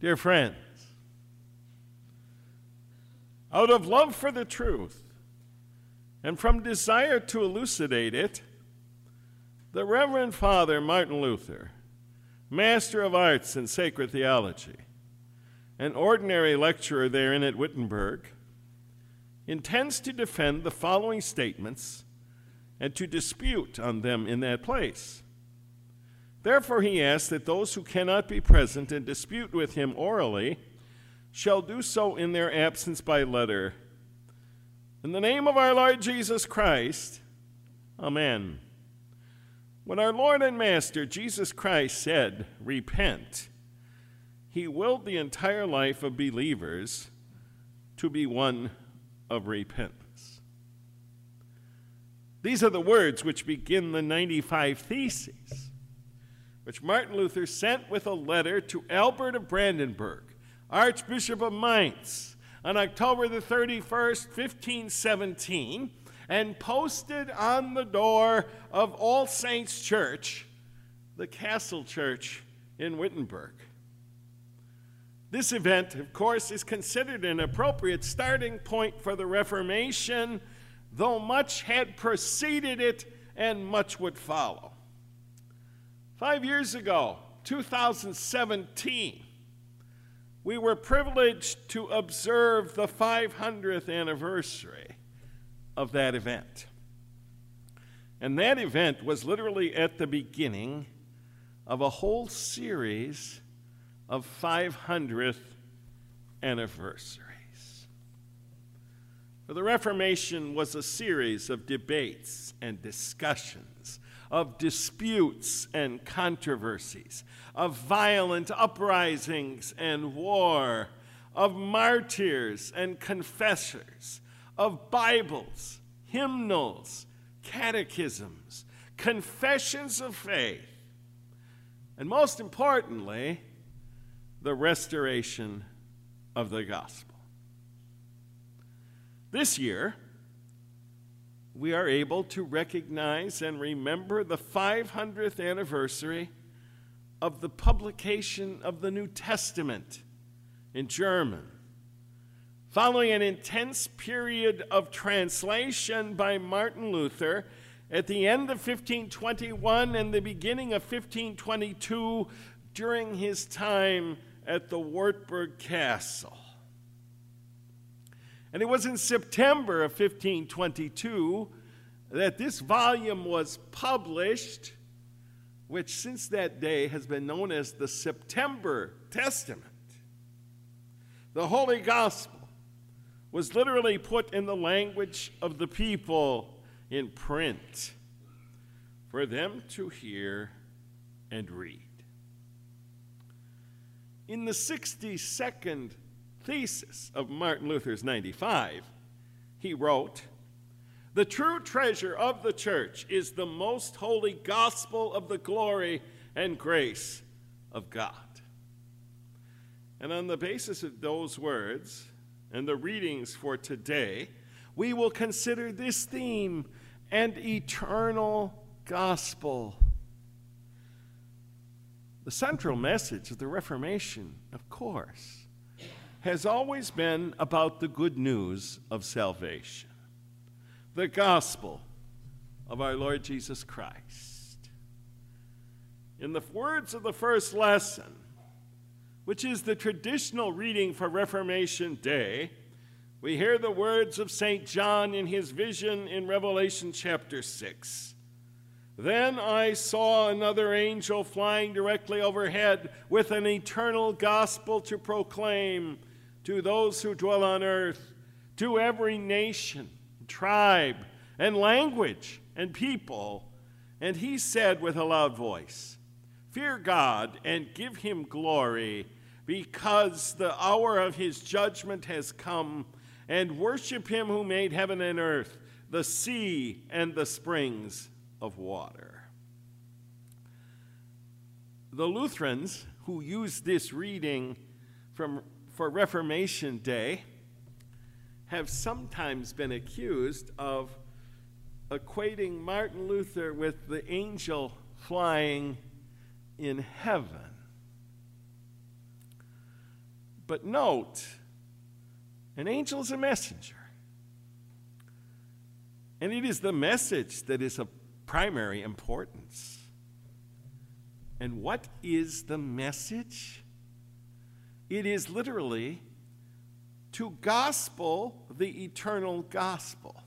Dear friends, out of love for the truth and from desire to elucidate it, the Reverend Father Martin Luther, Master of Arts in Sacred Theology, an ordinary lecturer therein at Wittenberg, intends to defend the following statements and to dispute on them in that place. Therefore, he asks that those who cannot be present and dispute with him orally shall do so in their absence by letter. In the name of our Lord Jesus Christ, Amen. When our Lord and Master Jesus Christ said, Repent, he willed the entire life of believers to be one of repentance. These are the words which begin the 95 Theses, which Martin Luther sent with a letter to Albert of Brandenburg, Archbishop of Mainz, on October the 31st, 1517, and posted on the door of All Saints Church, the Castle Church in Wittenberg. This event, of course, is considered an appropriate starting point for the Reformation, though much had preceded it and much would follow. Five years ago, 2017, we were privileged to observe the 500th anniversary of that event. And that event was literally at the beginning of a whole series of 500th anniversaries. For the Reformation was a series of debates and discussions, of disputes and controversies, of violent uprisings and war, of martyrs and confessors, of Bibles, hymnals, catechisms, confessions of faith, and most importantly, the restoration of the gospel. This year, we are able to recognize and remember the 500th anniversary of the publication of the New Testament in German. Following an intense period of translation by Martin Luther, at the end of 1521 and the beginning of 1522, during his time at the Wartburg Castle. And it was in September of 1522 that this volume was published, which since that day has been known as the September Testament. The Holy Gospel was literally put in the language of the people in print for them to hear and read. In the 62nd thesis of Martin Luther's 95, he wrote, The true treasure of the church is the most holy gospel of the glory and grace of God. And on the basis of those words and the readings for today, we will consider this theme and eternal gospel the central message of the Reformation, of course, has always been about the good news of salvation, the gospel of our Lord Jesus Christ. In the words of the first lesson, which is the traditional reading for Reformation Day, we hear the words of St. John in his vision in Revelation chapter 6. Then I saw another angel flying directly overhead with an eternal gospel to proclaim to those who dwell on earth, to every nation, tribe, and language and people. And he said with a loud voice, Fear God and give him glory, because the hour of his judgment has come, and worship him who made heaven and earth, the sea and the springs of water. The Lutherans who use this reading from, for Reformation Day have sometimes been accused of equating Martin Luther with the angel flying in heaven. But note, an angel is a messenger. And it is the message that is of primary importance. And what is the message? It is literally to gospel the eternal gospel.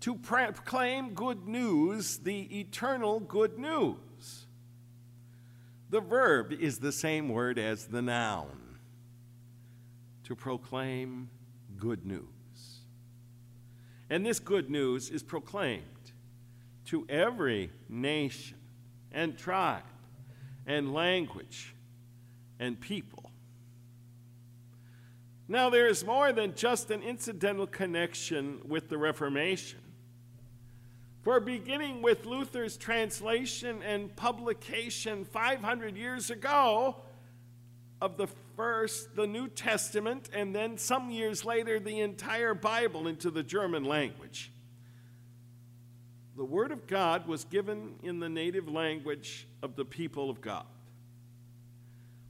To proclaim good news, the eternal good news. The verb is the same word as the noun. To proclaim good news. And this good news is proclaimed to every nation and tribe and language and people. Now, there is more than just an incidental connection with the Reformation. For beginning with Luther's translation and publication 500 years ago of the first, the New Testament, and then some years later, the entire Bible into the German language. The Word of God was given in the native language of the people of God.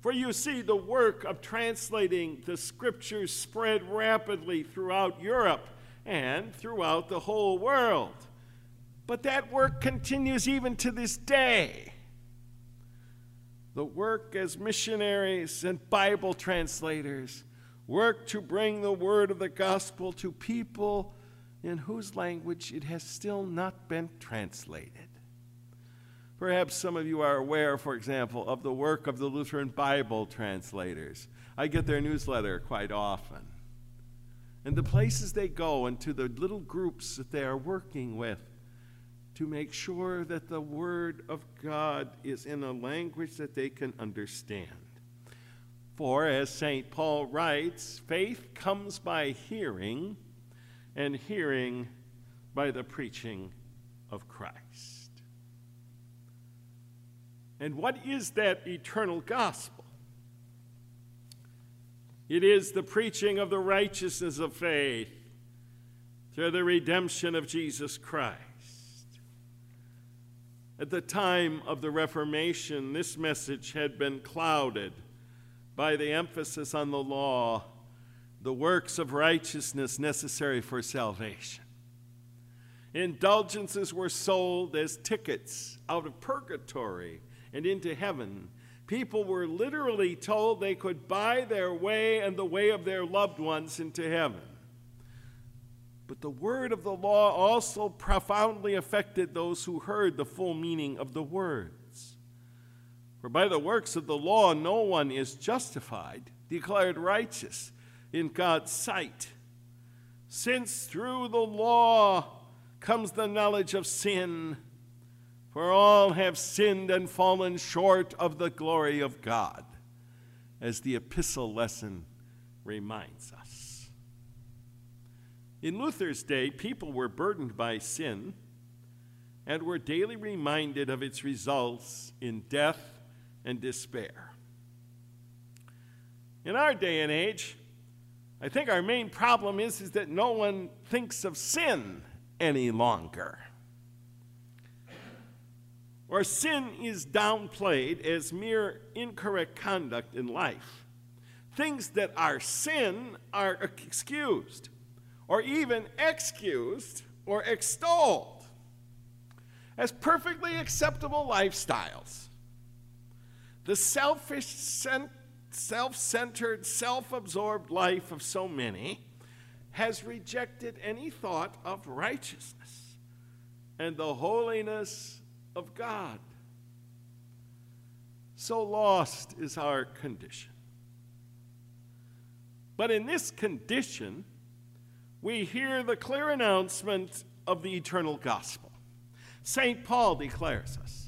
For you see, the work of translating the Scriptures spread rapidly throughout Europe and throughout the whole world. But that work continues even to this day the work as missionaries and Bible translators work to bring the word of the gospel to people in whose language it has still not been translated. Perhaps some of you are aware, for example, of the work of the Lutheran Bible translators. I get their newsletter quite often. And the places they go and to the little groups that they are working with to make sure that the Word of God is in a language that they can understand. For, as St. Paul writes, faith comes by hearing, and hearing by the preaching of Christ. And what is that eternal gospel? It is the preaching of the righteousness of faith through the redemption of Jesus Christ. At the time of the Reformation, this message had been clouded by the emphasis on the law, the works of righteousness necessary for salvation. Indulgences were sold as tickets out of purgatory and into heaven. People were literally told they could buy their way and the way of their loved ones into heaven. But the word of the law also profoundly affected those who heard the full meaning of the words. For by the works of the law, no one is justified, declared righteous in God's sight. Since through the law comes the knowledge of sin, for all have sinned and fallen short of the glory of God, as the epistle lesson reminds us. In Luther's day, people were burdened by sin and were daily reminded of its results in death and despair. In our day and age, I think our main problem is, is that no one thinks of sin any longer. Or sin is downplayed as mere incorrect conduct in life. Things that are sin are excused or even excused or extolled as perfectly acceptable lifestyles. The selfish, self centered, self absorbed life of so many has rejected any thought of righteousness and the holiness of God. So lost is our condition. But in this condition, we hear the clear announcement of the eternal gospel. St. Paul declares us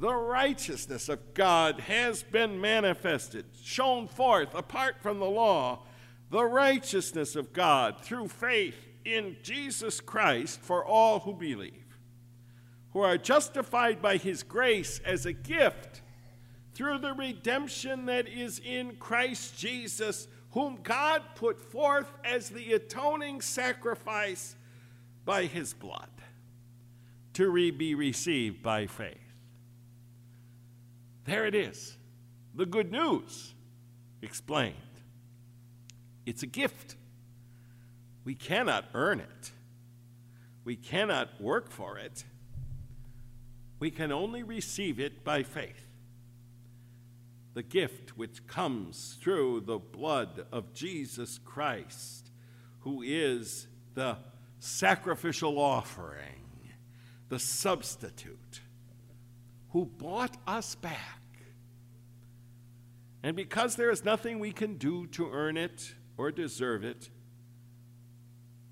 the righteousness of God has been manifested, shown forth apart from the law, the righteousness of God through faith in Jesus Christ for all who believe, who are justified by his grace as a gift through the redemption that is in Christ Jesus whom God put forth as the atoning sacrifice by his blood to re- be received by faith. There it is, the good news explained. It's a gift. We cannot earn it. We cannot work for it. We can only receive it by faith. The gift which comes through the blood of Jesus Christ, who is the sacrificial offering, the substitute, who bought us back. And because there is nothing we can do to earn it or deserve it,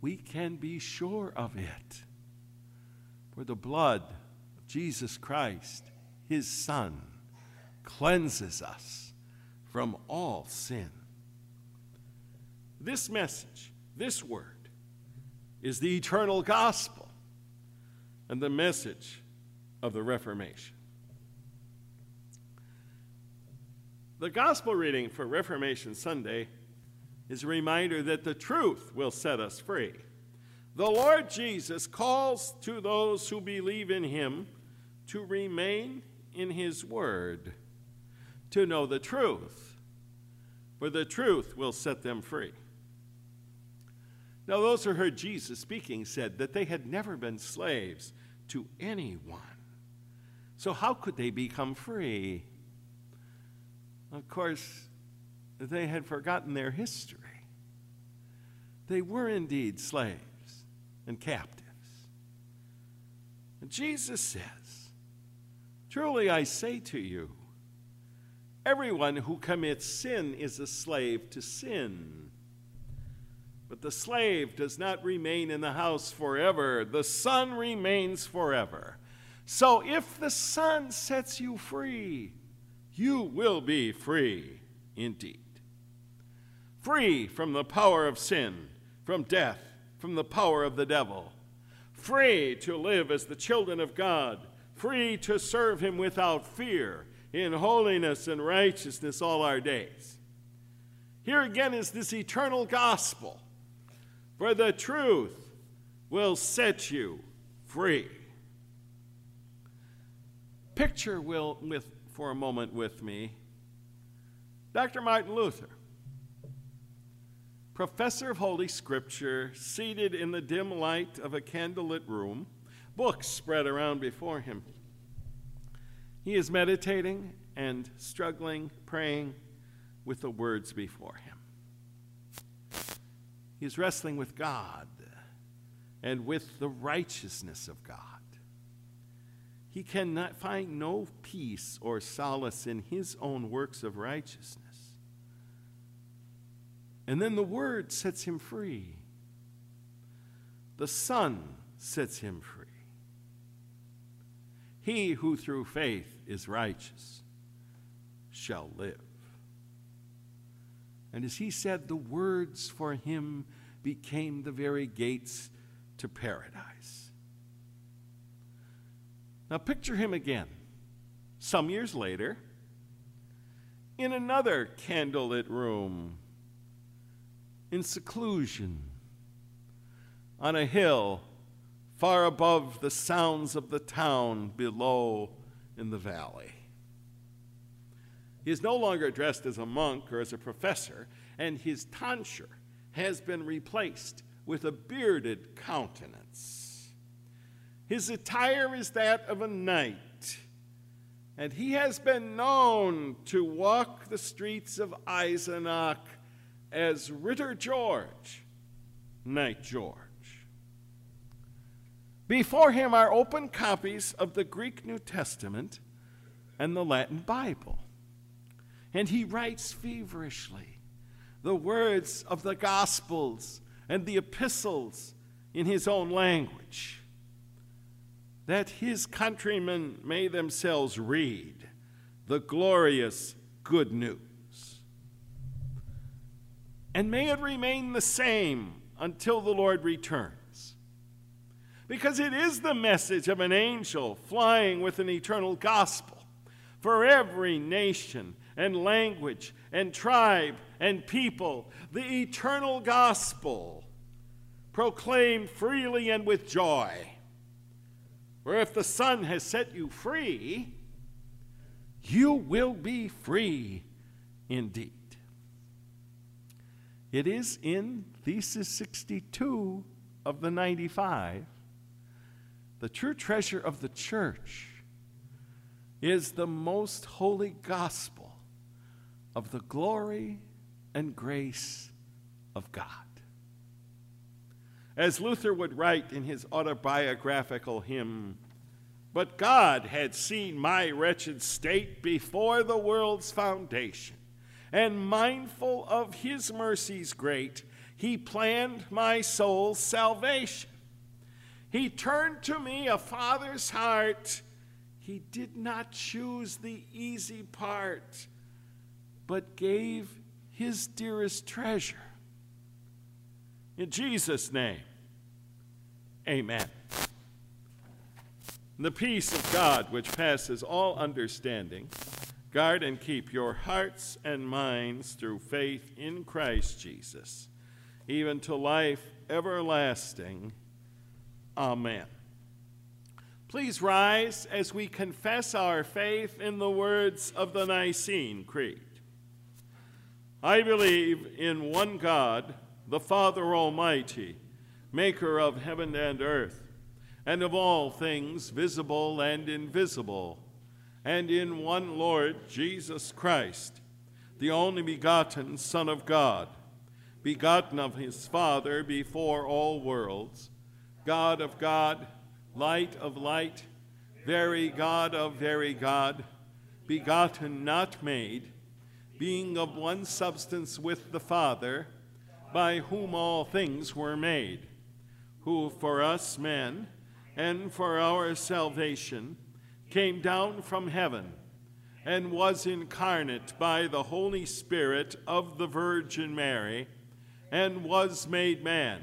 we can be sure of it. For the blood Jesus Christ, his Son, cleanses us from all sin. This message, this word, is the eternal gospel and the message of the Reformation. The gospel reading for Reformation Sunday is a reminder that the truth will set us free. The Lord Jesus calls to those who believe in him to remain in his word, to know the truth, for the truth will set them free. Now, those who heard Jesus speaking said that they had never been slaves to anyone. So, how could they become free? Of course, they had forgotten their history. They were indeed slaves and captives. And Jesus says, Truly I say to you, everyone who commits sin is a slave to sin. But the slave does not remain in the house forever, the son remains forever. So if the son sets you free, you will be free indeed. Free from the power of sin, from death, from the power of the devil. Free to live as the children of God, free to serve Him without fear, in holiness and righteousness all our days. Here again is this eternal gospel, for the truth will set you free. Picture will, with, for a moment with me Dr. Martin Luther, professor of Holy Scripture, seated in the dim light of a candlelit room, books spread around before him. He is meditating and struggling, praying with the words before him. He is wrestling with God and with the righteousness of God. He cannot find no peace or solace in his own works of righteousness. And then the Word sets him free. The Son sets him free. He who through faith is righteous shall live. And as he said, the words for him became the very gates to paradise. Now picture him again, some years later, in another candlelit room, in seclusion, on a hill far above the sounds of the town below in the valley. He is no longer dressed as a monk or as a professor, and his tonsure has been replaced with a bearded countenance. His attire is that of a knight, and he has been known to walk the streets of Eisenach as Ritter George, Knight George. Before him are open copies of the Greek New Testament and the Latin Bible. And he writes feverishly the words of the Gospels and the epistles in his own language that his countrymen may themselves read the glorious good news. And may it remain the same until the Lord returns. Because it is the message of an angel flying with an eternal gospel for every nation and language and tribe and people, the eternal gospel proclaimed freely and with joy for if the Son has set you free, you will be free indeed. It is in Thesis 62 of the 95. The true treasure of the church is the most holy gospel of the glory and grace of God. As Luther would write in his autobiographical hymn, But God had seen my wretched state before the world's foundation, and mindful of his mercies great, he planned my soul's salvation. He turned to me a father's heart. He did not choose the easy part, but gave his dearest treasure. In Jesus' name, amen. The peace of God, which passes all understanding, guard and keep your hearts and minds through faith in Christ Jesus, even to life everlasting. Amen. Please rise as we confess our faith in the words of the Nicene Creed. I believe in one God, the Father Almighty, maker of heaven and earth, and of all things visible and invisible, and in one Lord Jesus Christ, the only begotten Son of God, begotten of his Father before all worlds, God of God, light of light, very God of very God, begotten, not made being of one substance with the Father, by whom all things were made, who for us men and for our salvation came down from heaven and was incarnate by the Holy Spirit of the Virgin Mary and was made man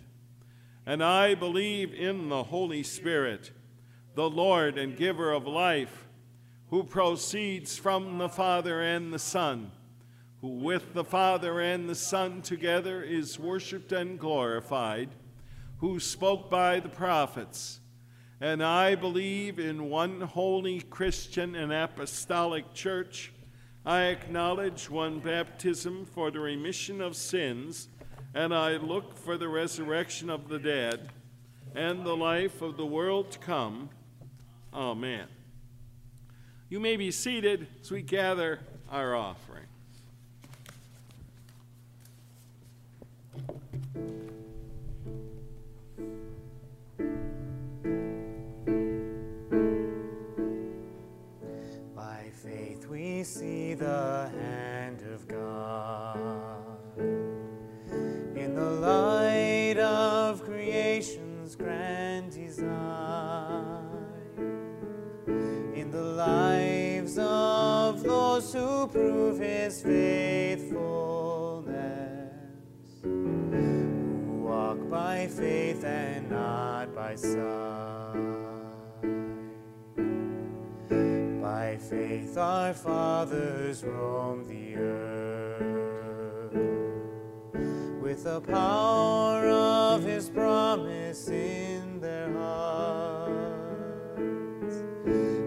And I believe in the Holy Spirit, the Lord and giver of life who proceeds from the Father and the Son, who with the Father and the Son together is worshiped and glorified, who spoke by the prophets. And I believe in one holy Christian and apostolic church. I acknowledge one baptism for the remission of sins, and I look for the resurrection of the dead and the life of the world to come. Amen. You may be seated as we gather our offering. By faith we see the hand our fathers roamed the earth with the power of his promise in their hearts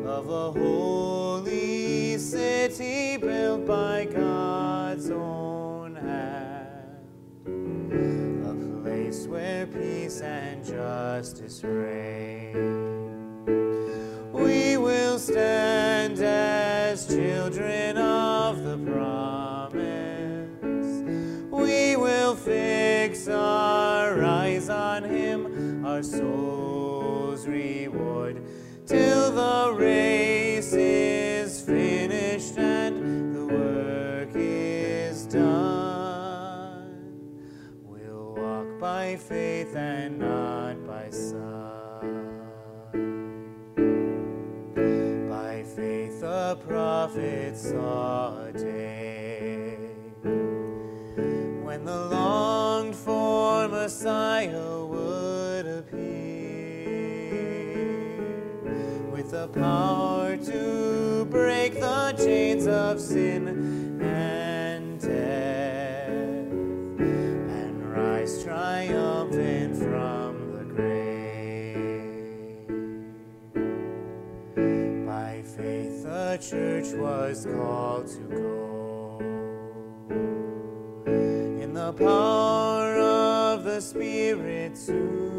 of a holy city built by God's own hand, a place where peace and justice reign. our soul's reward till the race is finished and the work is done. We'll walk by faith and not by sight. By faith, the prophet saw a day when the longed for Messiah power to break the chains of sin and death, and rise triumphant from the grave. By faith, the church was called to go in the power of the Spirit to.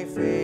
life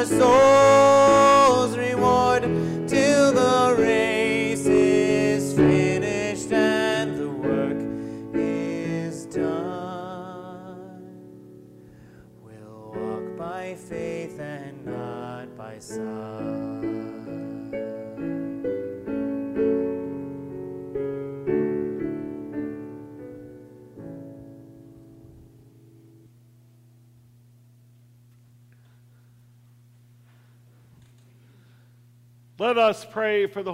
our soul. Let us pray for the